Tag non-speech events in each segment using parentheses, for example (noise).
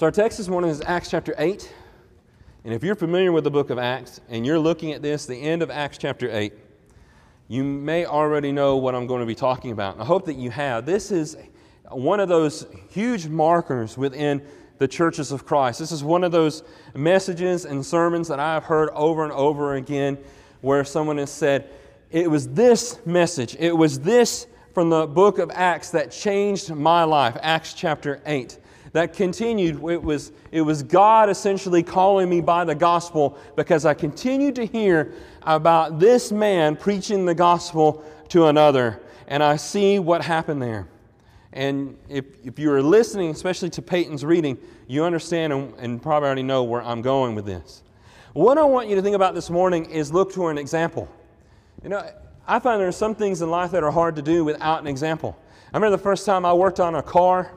So, our text this morning is Acts chapter 8. And if you're familiar with the book of Acts and you're looking at this, the end of Acts chapter 8, you may already know what I'm going to be talking about. And I hope that you have. This is one of those huge markers within the churches of Christ. This is one of those messages and sermons that I've heard over and over again where someone has said, It was this message, it was this from the book of Acts that changed my life. Acts chapter 8 that continued. It was, it was God essentially calling me by the gospel because I continued to hear about this man preaching the gospel to another. And I see what happened there. And if, if you are listening, especially to Peyton's reading, you understand and, and probably already know where I'm going with this. What I want you to think about this morning is look to an example. You know, I find there are some things in life that are hard to do without an example. I remember the first time I worked on a car,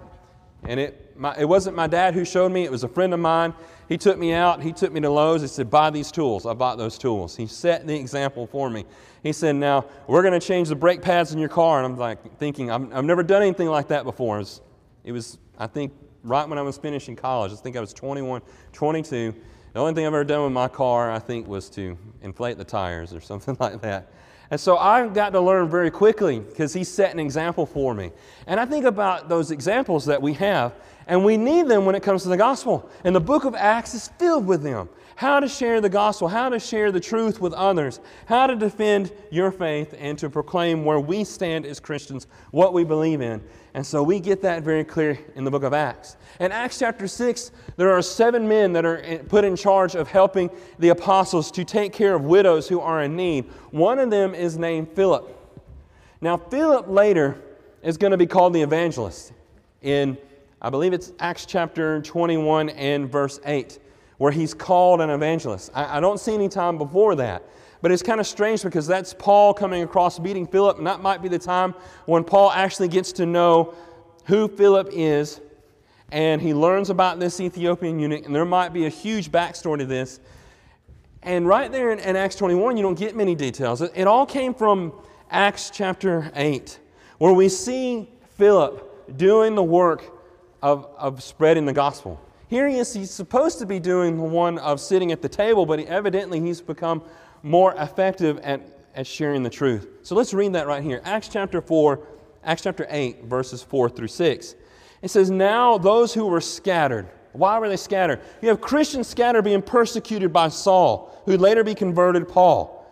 and it my, it wasn't my dad who showed me, it was a friend of mine. He took me out, he took me to Lowe's. He said, Buy these tools. I bought those tools. He set the example for me. He said, Now, we're going to change the brake pads in your car. And I'm like, thinking, I've, I've never done anything like that before. It was, it was, I think, right when I was finishing college. I think I was 21, 22. The only thing I've ever done with my car, I think, was to inflate the tires or (laughs) something like that. And so I got to learn very quickly because he set an example for me. And I think about those examples that we have, and we need them when it comes to the gospel. And the book of Acts is filled with them. How to share the gospel, how to share the truth with others, how to defend your faith, and to proclaim where we stand as Christians, what we believe in. And so we get that very clear in the book of Acts. In Acts chapter 6, there are seven men that are put in charge of helping the apostles to take care of widows who are in need. One of them is named Philip. Now, Philip later is going to be called the evangelist in I believe it's Acts chapter 21 and verse 8, where he's called an evangelist. I, I don't see any time before that. But it's kind of strange because that's Paul coming across beating Philip, and that might be the time when Paul actually gets to know who Philip is, and he learns about this Ethiopian eunuch, and there might be a huge backstory to this. And right there in, in Acts 21, you don't get many details. It, it all came from Acts chapter 8, where we see Philip doing the work of, of spreading the gospel. Here he is, he's supposed to be doing the one of sitting at the table, but he, evidently he's become more effective at, at sharing the truth. So let's read that right here. Acts chapter 4, Acts chapter 8, verses 4 through 6. It says, Now those who were scattered, why were they scattered? You have Christians scattered being persecuted by Saul, who later be converted Paul.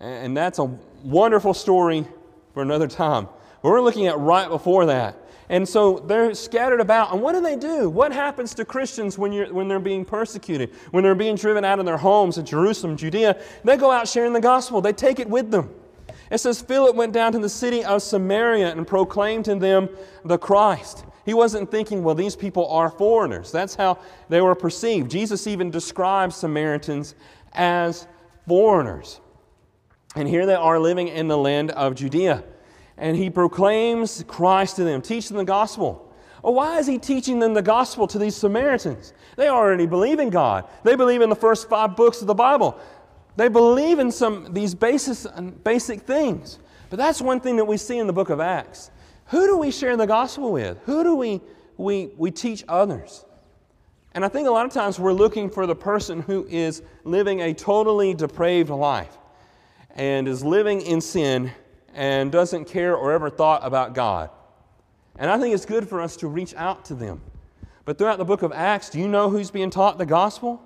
And that's a wonderful story for another time. But we're looking at right before that. And so they're scattered about. And what do they do? What happens to Christians when, you're, when they're being persecuted, when they're being driven out of their homes in Jerusalem, Judea? They go out sharing the gospel, they take it with them. It says Philip went down to the city of Samaria and proclaimed to them the Christ. He wasn't thinking, well, these people are foreigners. That's how they were perceived. Jesus even describes Samaritans as foreigners. And here they are living in the land of Judea and he proclaims Christ to them, teaching them the gospel. Well, why is he teaching them the gospel to these Samaritans? They already believe in God. They believe in the first five books of the Bible. They believe in some these basic, basic things. But that's one thing that we see in the book of Acts. Who do we share the gospel with? Who do we, we, we teach others? And I think a lot of times we're looking for the person who is living a totally depraved life and is living in sin and doesn't care or ever thought about God. And I think it's good for us to reach out to them. But throughout the book of Acts, do you know who's being taught the gospel?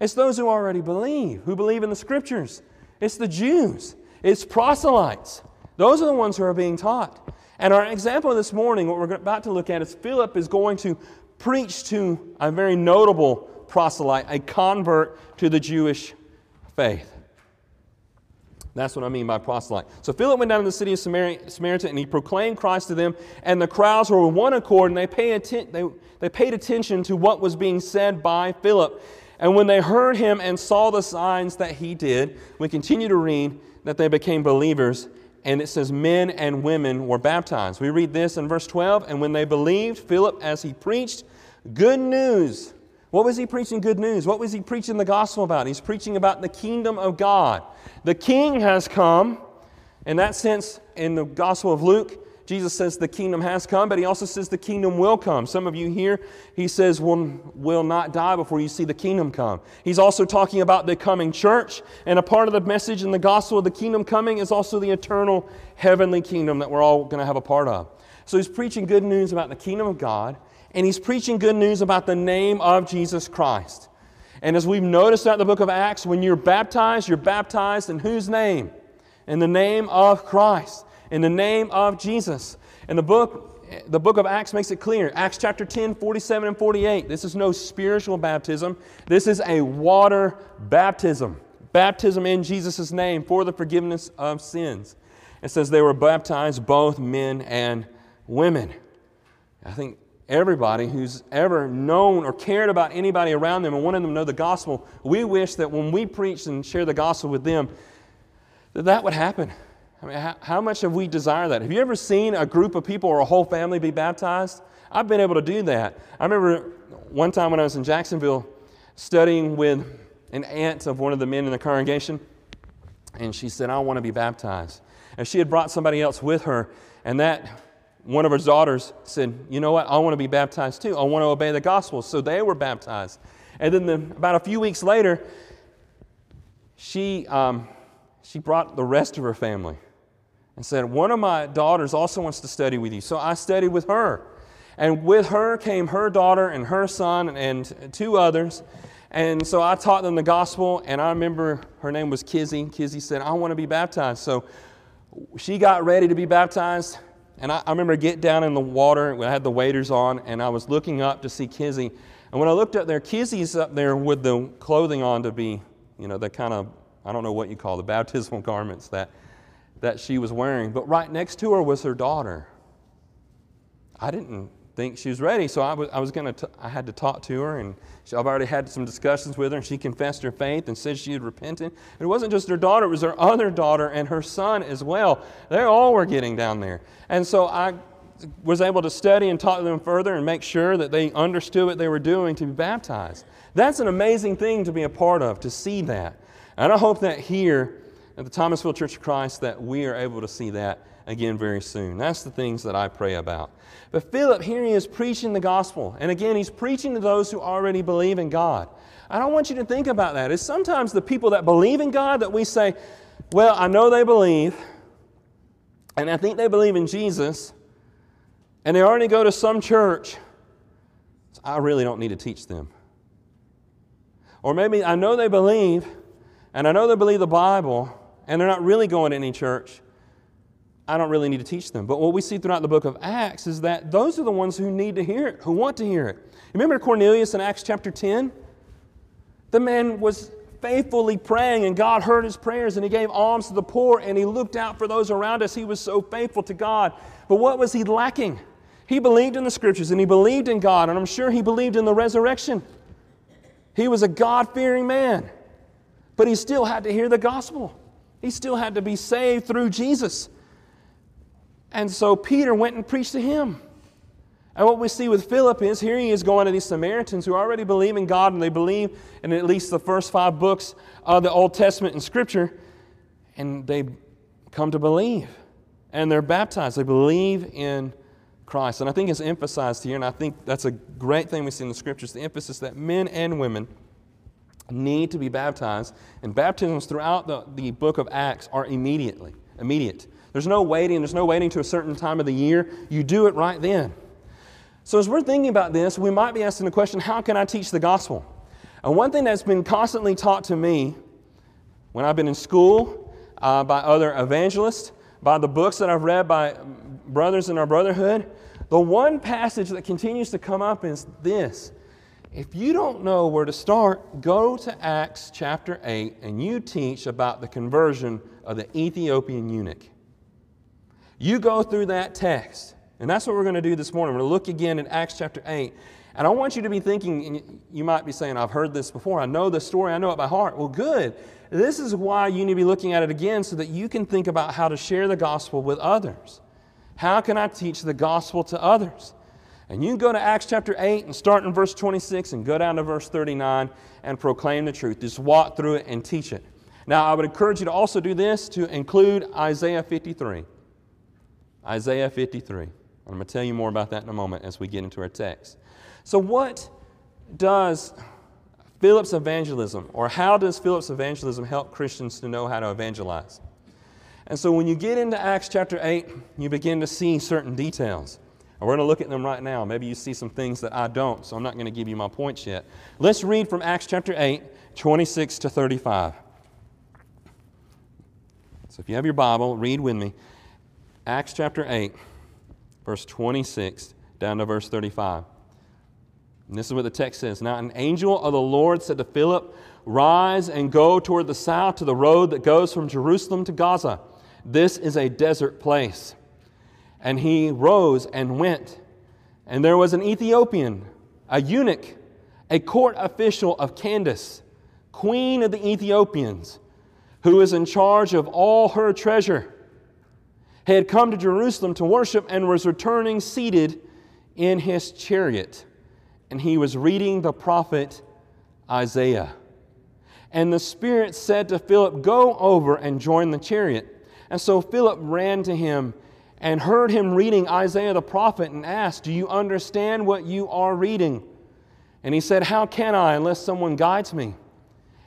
It's those who already believe, who believe in the scriptures. It's the Jews, it's proselytes. Those are the ones who are being taught. And our example this morning, what we're about to look at, is Philip is going to preach to a very notable proselyte, a convert to the Jewish faith. That's what I mean by proselyte. So Philip went down to the city of Samaria, and he proclaimed Christ to them, and the crowds were with one accord, and they, pay atten- they, they paid attention to what was being said by Philip. And when they heard him and saw the signs that he did, we continue to read that they became believers, and it says men and women were baptized. We read this in verse 12, and when they believed Philip as he preached good news. What was he preaching good news? What was he preaching the gospel about? He's preaching about the kingdom of God. The king has come. In that sense, in the Gospel of Luke, Jesus says the kingdom has come, but he also says the kingdom will come. Some of you here, he says, will, will not die before you see the kingdom come. He's also talking about the coming church, and a part of the message in the gospel of the kingdom coming is also the eternal heavenly kingdom that we're all going to have a part of. So he's preaching good news about the kingdom of God, and he's preaching good news about the name of Jesus Christ. And as we've noticed out the book of Acts, when you're baptized, you're baptized in whose name? In the name of Christ in the name of Jesus. And the book, the book of Acts makes it clear. Acts chapter 10, 47 and 48. This is no spiritual baptism. This is a water baptism. Baptism in Jesus' name for the forgiveness of sins. It says they were baptized, both men and women. I think everybody who's ever known or cared about anybody around them and wanted them to know the gospel, we wish that when we preach and share the gospel with them, that that would happen. I mean, how, how much have we desired that? Have you ever seen a group of people or a whole family be baptized? I've been able to do that. I remember one time when I was in Jacksonville studying with an aunt of one of the men in the congregation, and she said, I want to be baptized. And she had brought somebody else with her, and that one of her daughters said, You know what? I want to be baptized too. I want to obey the gospel. So they were baptized. And then the, about a few weeks later, she, um, she brought the rest of her family and said, One of my daughters also wants to study with you. So I studied with her. And with her came her daughter and her son and two others. And so I taught them the gospel, and I remember her name was Kizzy. Kizzy said, I want to be baptized. So she got ready to be baptized, and I, I remember get down in the water. I had the waders on, and I was looking up to see Kizzy. And when I looked up there, Kizzy's up there with the clothing on to be, you know, the kind of, I don't know what you call the baptismal (laughs) garments that that she was wearing, but right next to her was her daughter. I didn't think she was ready, so I was, I was going to, I had to talk to her, and she, I've already had some discussions with her, and she confessed her faith and said she had repented. It wasn't just her daughter, it was her other daughter and her son as well. They all were getting down there. And so I was able to study and talk to them further and make sure that they understood what they were doing to be baptized. That's an amazing thing to be a part of, to see that. And I hope that here, at the Thomasville Church of Christ that we are able to see that again very soon. That's the things that I pray about. But Philip, here he is preaching the gospel. And again, he's preaching to those who already believe in God. I don't want you to think about that. It's sometimes the people that believe in God that we say, well, I know they believe, and I think they believe in Jesus, and they already go to some church. So I really don't need to teach them. Or maybe I know they believe, and I know they believe the Bible, and they're not really going to any church, I don't really need to teach them. But what we see throughout the book of Acts is that those are the ones who need to hear it, who want to hear it. Remember Cornelius in Acts chapter 10? The man was faithfully praying, and God heard his prayers, and he gave alms to the poor, and he looked out for those around us. He was so faithful to God. But what was he lacking? He believed in the scriptures, and he believed in God, and I'm sure he believed in the resurrection. He was a God fearing man, but he still had to hear the gospel. He still had to be saved through Jesus. And so Peter went and preached to him. And what we see with Philip is here he is going to these Samaritans who already believe in God and they believe in at least the first five books of the Old Testament and Scripture. And they come to believe. And they're baptized. They believe in Christ. And I think it's emphasized here, and I think that's a great thing we see in the Scriptures the emphasis that men and women need to be baptized. And baptisms throughout the, the book of Acts are immediately, immediate. There's no waiting, there's no waiting to a certain time of the year. You do it right then. So as we're thinking about this, we might be asking the question, how can I teach the gospel? And one thing that's been constantly taught to me when I've been in school uh, by other evangelists, by the books that I've read by brothers in our brotherhood, the one passage that continues to come up is this if you don't know where to start, go to Acts chapter 8 and you teach about the conversion of the Ethiopian eunuch. You go through that text, and that's what we're going to do this morning. We're going to look again in Acts chapter 8. And I want you to be thinking, you might be saying, I've heard this before. I know the story. I know it by heart. Well, good. This is why you need to be looking at it again so that you can think about how to share the gospel with others. How can I teach the gospel to others? And you can go to Acts chapter 8 and start in verse 26 and go down to verse 39 and proclaim the truth. Just walk through it and teach it. Now, I would encourage you to also do this to include Isaiah 53. Isaiah 53. I'm going to tell you more about that in a moment as we get into our text. So, what does Philip's evangelism, or how does Philip's evangelism help Christians to know how to evangelize? And so, when you get into Acts chapter 8, you begin to see certain details. And we're going to look at them right now. Maybe you see some things that I don't, so I'm not going to give you my points yet. Let's read from Acts chapter 8, 26 to 35. So if you have your Bible, read with me. Acts chapter 8, verse 26 down to verse 35. And this is what the text says Now, an angel of the Lord said to Philip, Rise and go toward the south to the road that goes from Jerusalem to Gaza. This is a desert place. And he rose and went. And there was an Ethiopian, a eunuch, a court official of Candace, queen of the Ethiopians, who was in charge of all her treasure, He had come to Jerusalem to worship and was returning seated in his chariot. And he was reading the prophet Isaiah. And the Spirit said to Philip, Go over and join the chariot. And so Philip ran to him and heard him reading Isaiah the prophet and asked, Do you understand what you are reading? And he said, How can I unless someone guides me?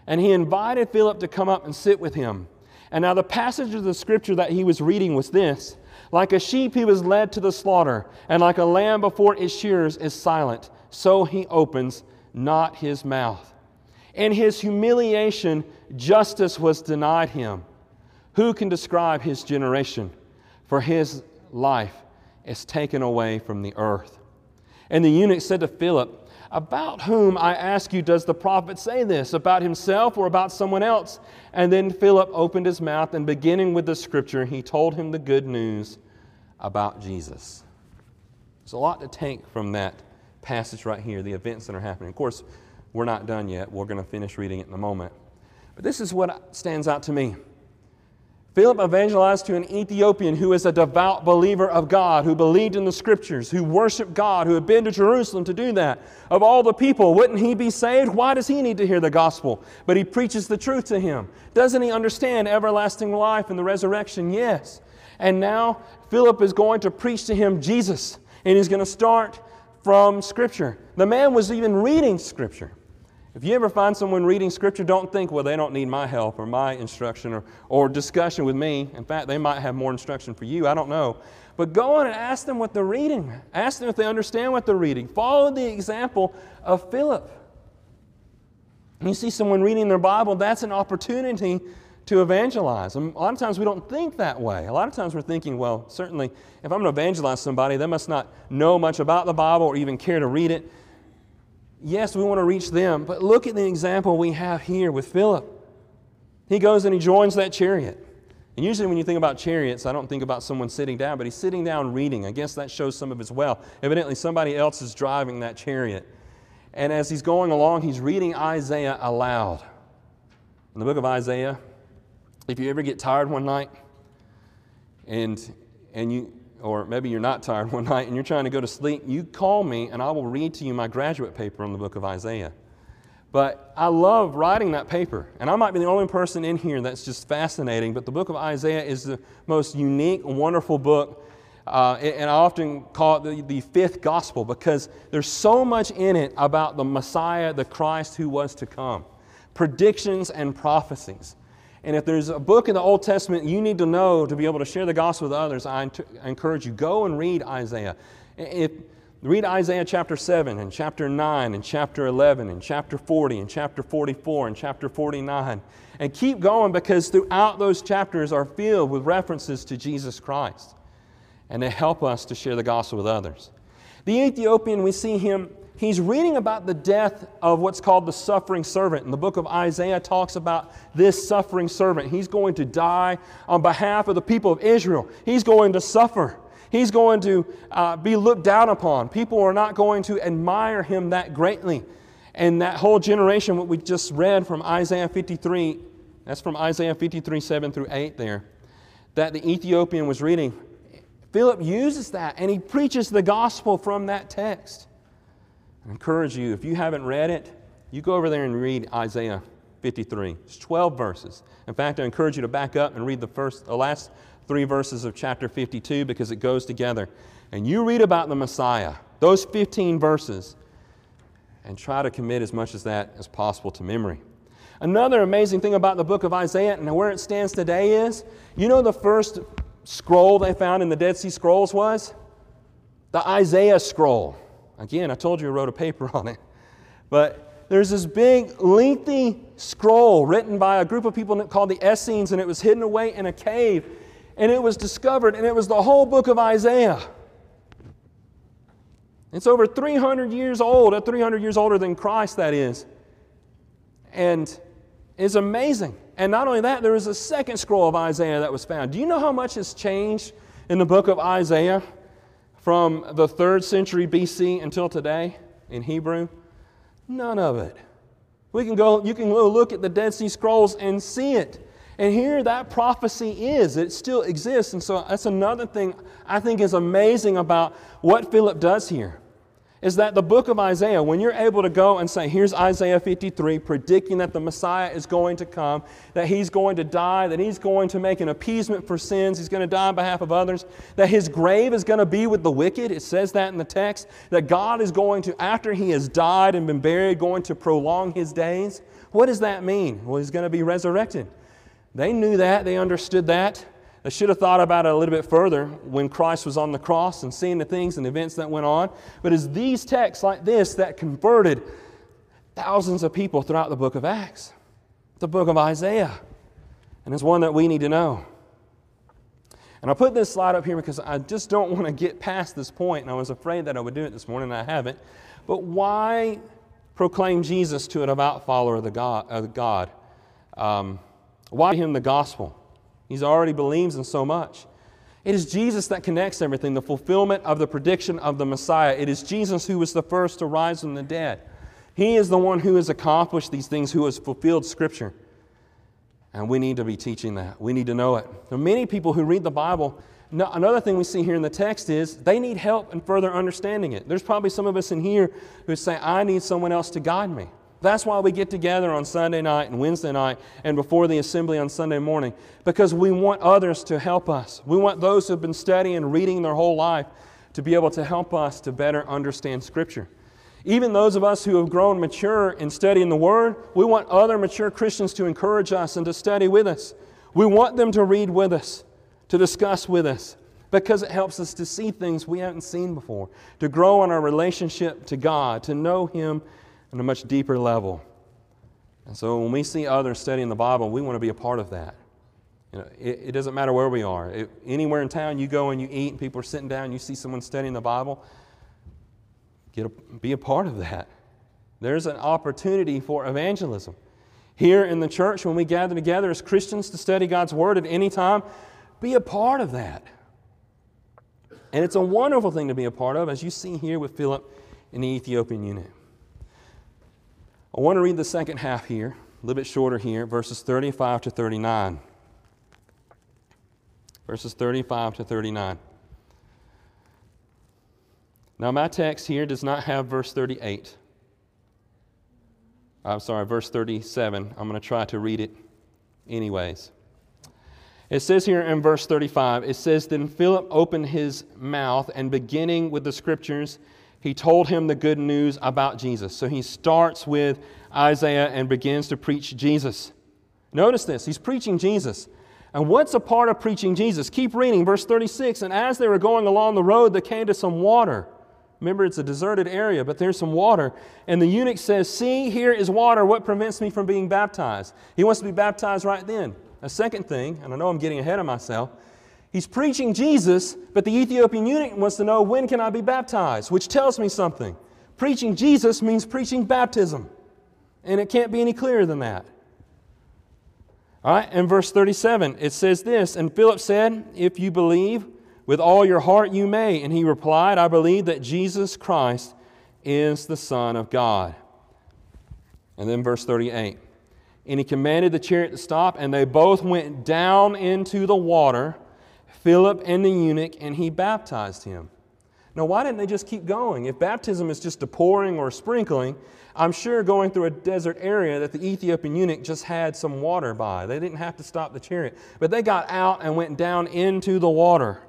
And he invited Philip to come up and sit with him. And now the passage of the scripture that he was reading was this Like a sheep he was led to the slaughter, and like a lamb before its shears is silent, so he opens not his mouth. In his humiliation, justice was denied him. Who can describe his generation? for his life is taken away from the earth. And the eunuch said to Philip, About whom, I ask you, does the prophet say this? About himself or about someone else? And then Philip opened his mouth, and beginning with the scripture, he told him the good news about Jesus. There's a lot to take from that passage right here, the events that are happening. Of course, we're not done yet. We're going to finish reading it in a moment. But this is what stands out to me. Philip evangelized to an Ethiopian who is a devout believer of God, who believed in the scriptures, who worshiped God, who had been to Jerusalem to do that. Of all the people, wouldn't he be saved? Why does he need to hear the gospel? But he preaches the truth to him. Doesn't he understand everlasting life and the resurrection? Yes. And now Philip is going to preach to him Jesus, and he's going to start from Scripture. The man was even reading Scripture. If you ever find someone reading Scripture, don't think, well, they don't need my help or my instruction or, or discussion with me. In fact, they might have more instruction for you. I don't know. But go on and ask them what they're reading. Ask them if they understand what they're reading. Follow the example of Philip. You see someone reading their Bible, that's an opportunity to evangelize. And a lot of times we don't think that way. A lot of times we're thinking, well, certainly if I'm going to evangelize somebody, they must not know much about the Bible or even care to read it yes, we want to reach them, but look at the example we have here with Philip. He goes and he joins that chariot. And usually, when you think about chariots, I don't think about someone sitting down, but he's sitting down reading. I guess that shows some of his wealth. Evidently, somebody else is driving that chariot. And as he's going along, he's reading Isaiah aloud. In the book of Isaiah, if you ever get tired one night and, and you, or maybe you're not tired (laughs) one night and you're trying to go to sleep, you call me and I will read to you my graduate paper on the book of Isaiah. But I love writing that paper. And I might be the only person in here that's just fascinating, but the book of Isaiah is the most unique, wonderful book. Uh, and I often call it the, the fifth gospel because there's so much in it about the Messiah, the Christ who was to come. Predictions and prophecies. And if there's a book in the Old Testament you need to know to be able to share the gospel with others, I, encourage you go and read Isaiah. If, read Isaiah chapter 7 and chapter 9 and chapter 11 and chapter 40 and chapter 44 and chapter 49. And keep going because throughout those chapters are filled with references to Jesus Christ. And they help us to share the gospel with others. The Ethiopian, we see him he's reading about the death of what's called the suffering servant. And the book of Isaiah talks about this suffering servant. He's going to die on behalf of the people of Israel, he's going to suffer. He's going to uh, be looked down upon. People are not going to admire him that greatly. And that whole generation, what we just read from Isaiah 53, that's from Isaiah 53, 7 through 8 there, that the Ethiopian was reading. Philip uses that and he preaches the gospel from that text. Encourage you, if you haven't read it, you go over there and read Isaiah 53. It's 12 verses. In fact, I encourage you to back up and read the first, the last three verses of chapter 52 because it goes together. And you read about the Messiah, those 15 verses, and try to commit as much as that as possible to memory. Another amazing thing about the book of Isaiah and where it stands today is you know, the first scroll they found in the Dead Sea Scrolls was? The Isaiah scroll. Again, I told you I wrote a paper (laughs) on it. But there's this big, lengthy scroll written by a group of people called the Essenes, and it was hidden away in a cave. And it was discovered, and it was the whole book of Isaiah. It's over 300 years old, uh, at 300 years older than Christ, that is. And it's amazing. And not only that, there is a second scroll of Isaiah that was found. Do you know how much has changed in the book of Isaiah from the third century BC until today in Hebrew? None of it. We can go, you can go look at the Dead Sea Scrolls and see it. And here that prophecy is, it still exists. And so that's another thing I think is amazing about what Philip does here is that the book of Isaiah, when you're able to go and say, here's Isaiah 53, predicting that the Messiah is going to come, that he's going to die, that he's going to make an appeasement for sins, he's going to die on behalf of others, that his grave is going to be with the wicked. It says that in the text, that God is going to, after he has died and been buried, going to prolong his days. What does that mean? Well, he's going to be resurrected. They knew that, they understood that. I should have thought about it a little bit further when Christ was on the cross and seeing the things and events that went on. But it's these texts like this that converted thousands of people throughout the book of Acts, the book of Isaiah. And it's one that we need to know. And I put this slide up here because I just don't want to get past this point, and I was afraid that I would do it this morning, and I haven't. But why proclaim Jesus to an devout follower of the God? Of God? Um, why him the gospel? He's already believes in so much. It is Jesus that connects everything, the fulfillment of the prediction of the Messiah. It is Jesus who was the first to rise from the dead. He is the one who has accomplished these things, who has fulfilled Scripture. And we need to be teaching that. We need to know it. There are many people who read the Bible. Another thing we see here in the text is they need help in further understanding it. There's probably some of us in here who say, I need someone else to guide me. That's why we get together on Sunday night and Wednesday night and before the assembly on Sunday morning, because we want others to help us. We want those who have been studying and reading their whole life to be able to help us to better understand Scripture. Even those of us who have grown mature in studying the Word, we want other mature Christians to encourage us and to study with us. We want them to read with us, to discuss with us, because it helps us to see things we haven't seen before, to grow in our relationship to God, to know Him on a much deeper level. And so when we see others studying the Bible, we want to be a part of that. You know, it, it doesn't matter where we are. It, anywhere in town you go and you eat and people are sitting down, you see someone studying the Bible, get a, be a part of that. There's an opportunity for evangelism. Here in the church, when we gather together as Christians to study God's Word at any time, be a part of that. And it's a wonderful thing to be a part of, as you see here with Philip in the Ethiopian eunuch. I want to read the second half here, a little bit shorter here, verses 35 to 39. Verses 35 to 39. Now, my text here does not have verse 38. I'm sorry, verse 37. I'm going to try to read it anyways. It says here in verse 35, it says, Then Philip opened his mouth and beginning with the scriptures, he told him the good news about Jesus. So he starts with Isaiah and begins to preach Jesus. Notice this, he's preaching Jesus. And what's a part of preaching Jesus? Keep reading, verse 36. And as they were going along the road, they came to some water. Remember, it's a deserted area, but there's some water. And the eunuch says, See, here is water. What prevents me from being baptized? He wants to be baptized right then. A second thing, and I know I'm getting ahead of myself, He's preaching Jesus, but the Ethiopian eunuch wants to know when can I be baptized, which tells me something. Preaching Jesus means preaching baptism. And it can't be any clearer than that. All right, in verse 37, it says this And Philip said, If you believe with all your heart, you may. And he replied, I believe that Jesus Christ is the Son of God. And then verse 38 And he commanded the chariot to stop, and they both went down into the water Philip and the eunuch, and he baptized him. Now, why didn't they just keep going? If baptism is just a pouring or a sprinkling, I'm sure going through a desert area that the Ethiopian eunuch just had some water by. They didn't have to stop the chariot. But they got out and went down into the water.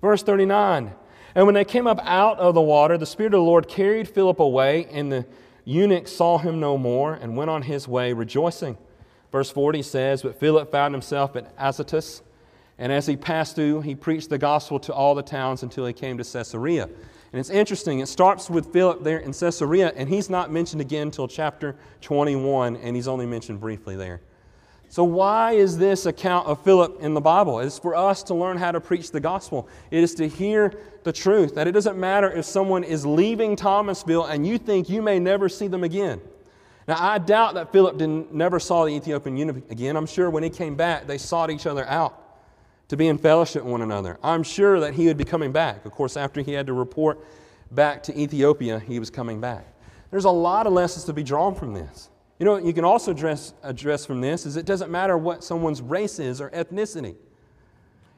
Verse 39 And when they came up out of the water, the Spirit of the Lord carried Philip away, and the eunuch saw him no more and went on his way rejoicing. Verse 40 says, But Philip found himself at Azotus and as he passed through, he preached the gospel to all the towns until he came to Caesarea. And it's interesting, it starts with Philip there in Caesarea, and he's not mentioned again until chapter 21, and he's only mentioned briefly there. So, why is this account of Philip in the Bible? It's for us to learn how to preach the gospel. It is to hear the truth, that it doesn't matter if someone is leaving Thomasville and you think you may never see them again. Now, I doubt that Philip didn't, never saw the Ethiopian eunuch again. I'm sure when he came back, they sought each other out to be in fellowship with one another. I'm sure that he would be coming back. Of course, after he had to report back to Ethiopia, he was coming back. There's a lot of lessons to be drawn from this. You know, you can also address, address from this is it doesn't matter what someone's race is or ethnicity.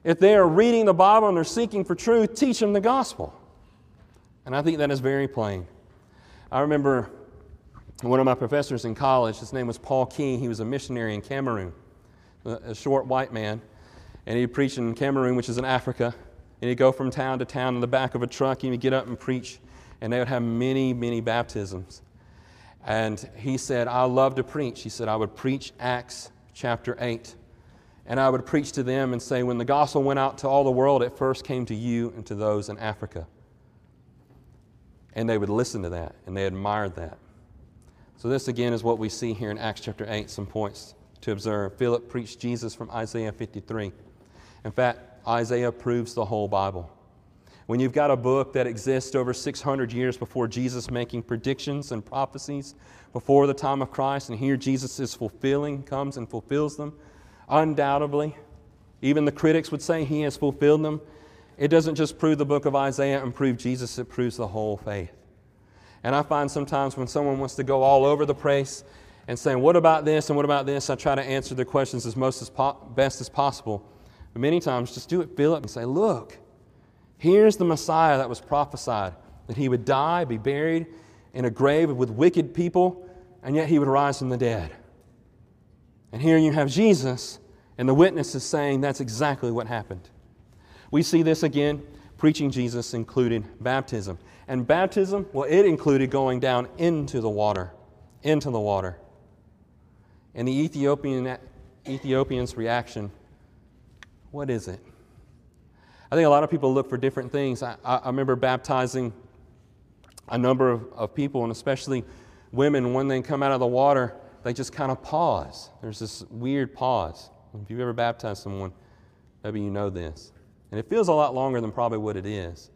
If they are reading the Bible and they're seeking for truth, teach them the gospel. And I think that is very plain. I remember one of my professors in college, his name was Paul Key. He was a missionary in Cameroon, a short white man and he'd preach in Cameroon, which is in Africa. And he'd go from town to town in the back of a truck, and he'd get up and preach. And they would have many, many baptisms. And he said, I love to preach. He said, I would preach Acts chapter 8. And I would preach to them and say, when the gospel went out to all the world, it first came to you and to those in Africa. And they would listen to that, and they admired that. So, this again is what we see here in Acts chapter 8, some points to observe. Philip preached Jesus from Isaiah 53. In fact, Isaiah proves the whole Bible. When you've got a book that exists over 600 years before Jesus making predictions and prophecies before the time of Christ, and here Jesus is fulfilling, comes and fulfills them, undoubtedly, even the critics would say he has fulfilled them. It doesn't just prove the book of Isaiah and prove Jesus, it proves the whole faith. And I find sometimes when someone wants to go all over the place and saying, What about this and what about this? I try to answer their questions as most as po- best as possible. But many times, just do it, Philip, and say, Look, here's the Messiah that was prophesied that he would die, be buried in a grave with wicked people, and yet he would rise from the dead. And here you have Jesus, and the witness is saying that's exactly what happened. We see this again. Preaching Jesus included baptism. And baptism, well, it included going down into the water. Into the water. And the Ethiopian, Ethiopian's reaction what is it? I think a lot of people look for different things. I, I remember baptizing a number of, of people, and especially women, when they come out of the water, they just kind of pause. There's this weird pause. If you've ever baptized someone, maybe you know this. And it feels a lot longer than probably what it is.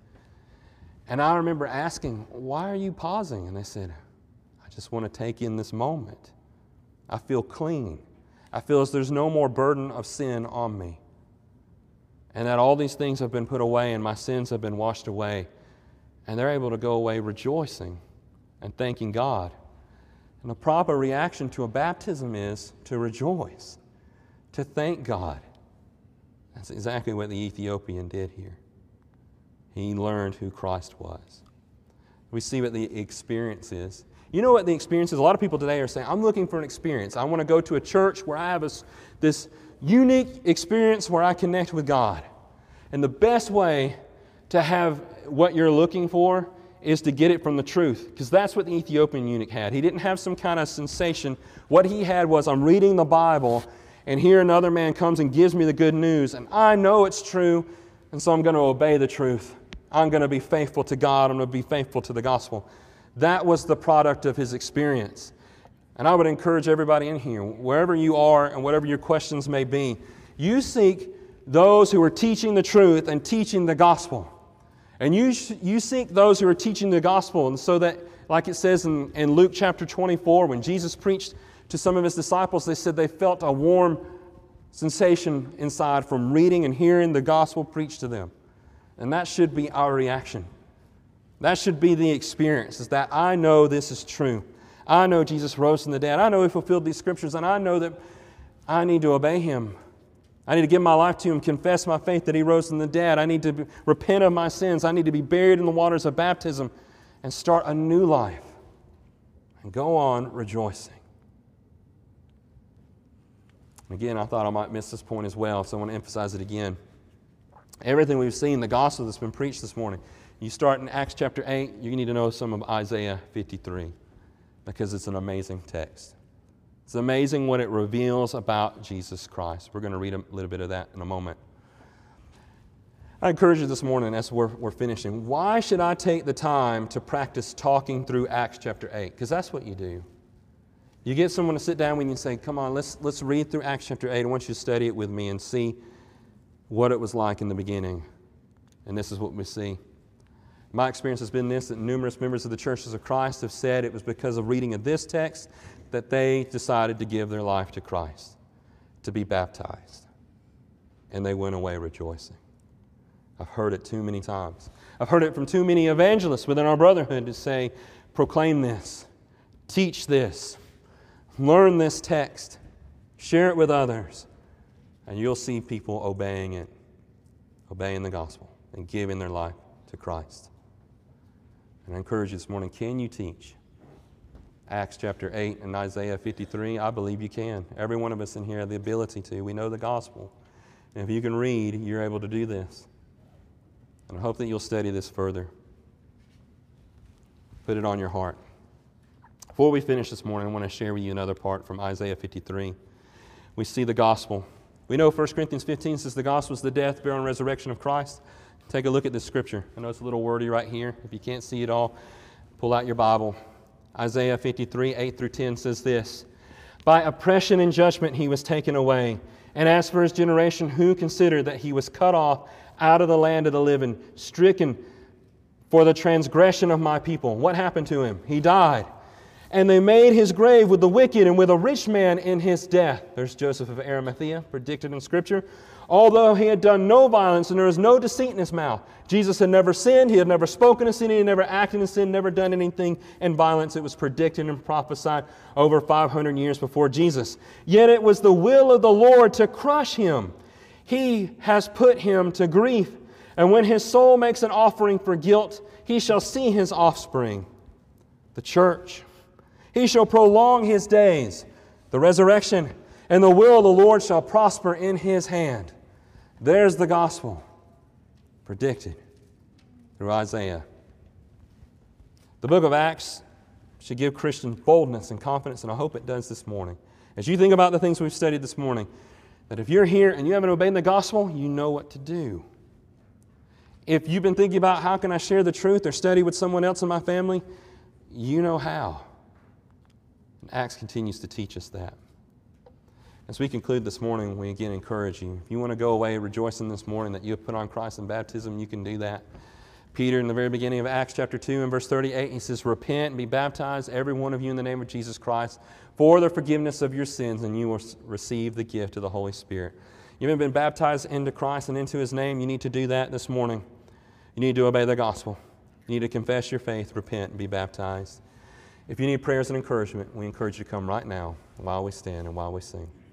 And I remember asking, Why are you pausing? And they said, I just want to take in this moment. I feel clean. I feel as there's no more burden of sin on me and that all these things have been put away and my sins have been washed away. And they're able to go away rejoicing and thanking God. And the proper reaction to a baptism is to rejoice, to thank God. That's exactly what the Ethiopian did here. He learned who Christ was. We see what the experience is. You know what the experience is? A lot of people today are saying, I'm looking for an experience. I want to go to a church where I have a, this unique experience where I connect with God. And the best way to have what you're looking for is to get it from the truth, because that's what the Ethiopian eunuch had. He didn't have some kind of sensation. What he had was, I'm reading the Bible, and here another man comes and gives me the good news, and I know it's true, and so I'm going to obey the truth. I'm going to be faithful to God, I'm going to be faithful to the gospel. That was the product of his experience. And I would encourage everybody in here, wherever you are and whatever your questions may be, you seek those who are teaching the truth and teaching the gospel. And you, you seek those who are teaching the gospel, and so that, like it says in, in Luke chapter 24, when Jesus preached to some of his disciples, they said they felt a warm sensation inside from reading and hearing the gospel preached to them. And that should be our reaction. That should be the experience, is that I know this is true. I know Jesus rose from the dead. I know He fulfilled these scriptures, and I know that I need to obey Him. I need to give my life to Him, confess my faith that He rose from the dead. I need to be, repent of my sins. I need to be buried in the waters of baptism and start a new life and go on rejoicing. Again, I thought I might miss this point as well, so I want to emphasize it again. Everything we've seen, the gospel that's been preached this morning, you start in Acts chapter 8, you need to know some of Isaiah 53 because it's an amazing text. It's amazing what it reveals about Jesus Christ. We're going to read a little bit of that in a moment. I encourage you this morning as we're, we're finishing. Why should I take the time to practice talking through Acts chapter 8? Because that's what you do. You get someone to sit down with you and say, Come on, let's, let's read through Acts chapter 8. I want you to study it with me and see what it was like in the beginning. And this is what we see. My experience has been this that numerous members of the churches of Christ have said it was because of reading of this text that they decided to give their life to Christ, to be baptized. And they went away rejoicing. I've heard it too many times. I've heard it from too many evangelists within our brotherhood to say, proclaim this, teach this, learn this text, share it with others, and you'll see people obeying it, obeying the gospel, and giving their life to Christ. And I encourage you this morning can you teach? Acts chapter 8 and Isaiah 53? I believe you can. Every one of us in here have the ability to. We know the gospel. And if you can read, you're able to do this. And I hope that you'll study this further. Put it on your heart. Before we finish this morning, I want to share with you another part from Isaiah 53. We see the gospel. We know 1 Corinthians 15 says the gospel is the death, burial, and resurrection of Christ. Take a look at this scripture. I know it's a little wordy right here. If you can't see it all, pull out your Bible. Isaiah 53, 8 through 10 says this By oppression and judgment he was taken away. And as for his generation, who considered that he was cut off out of the land of the living, stricken for the transgression of my people. What happened to him? He died. And they made his grave with the wicked and with a rich man in his death. There's Joseph of Arimathea, predicted in Scripture. Although he had done no violence and there was no deceit in his mouth. Jesus had never sinned, he had never spoken a sin, he had never acted in sin, never done anything in violence. It was predicted and prophesied over 500 years before Jesus. Yet it was the will of the Lord to crush him. He has put him to grief. And when his soul makes an offering for guilt, he shall see his offspring, the church. He shall prolong his days, the resurrection, and the will of the Lord shall prosper in his hand. There's the gospel predicted through Isaiah. The book of Acts should give Christians boldness and confidence, and I hope it does this morning. As you think about the things we've studied this morning, that if you're here and you haven't obeyed the gospel, you know what to do. If you've been thinking about how can I share the truth or study with someone else in my family, you know how. And Acts continues to teach us that. As we conclude this morning, we again encourage you. If you want to go away rejoicing this morning that you have put on Christ in baptism, you can do that. Peter, in the very beginning of Acts chapter 2 and verse 38, he says, Repent and be baptized, every one of you, in the name of Jesus Christ, for the forgiveness of your sins, and you will receive the gift of the Holy Spirit. You haven't been baptized into Christ and into his name, you need to do that this morning. You need to obey the gospel. You need to confess your faith, repent, and be baptized. If you need prayers and encouragement, we encourage you to come right now while we stand and while we sing.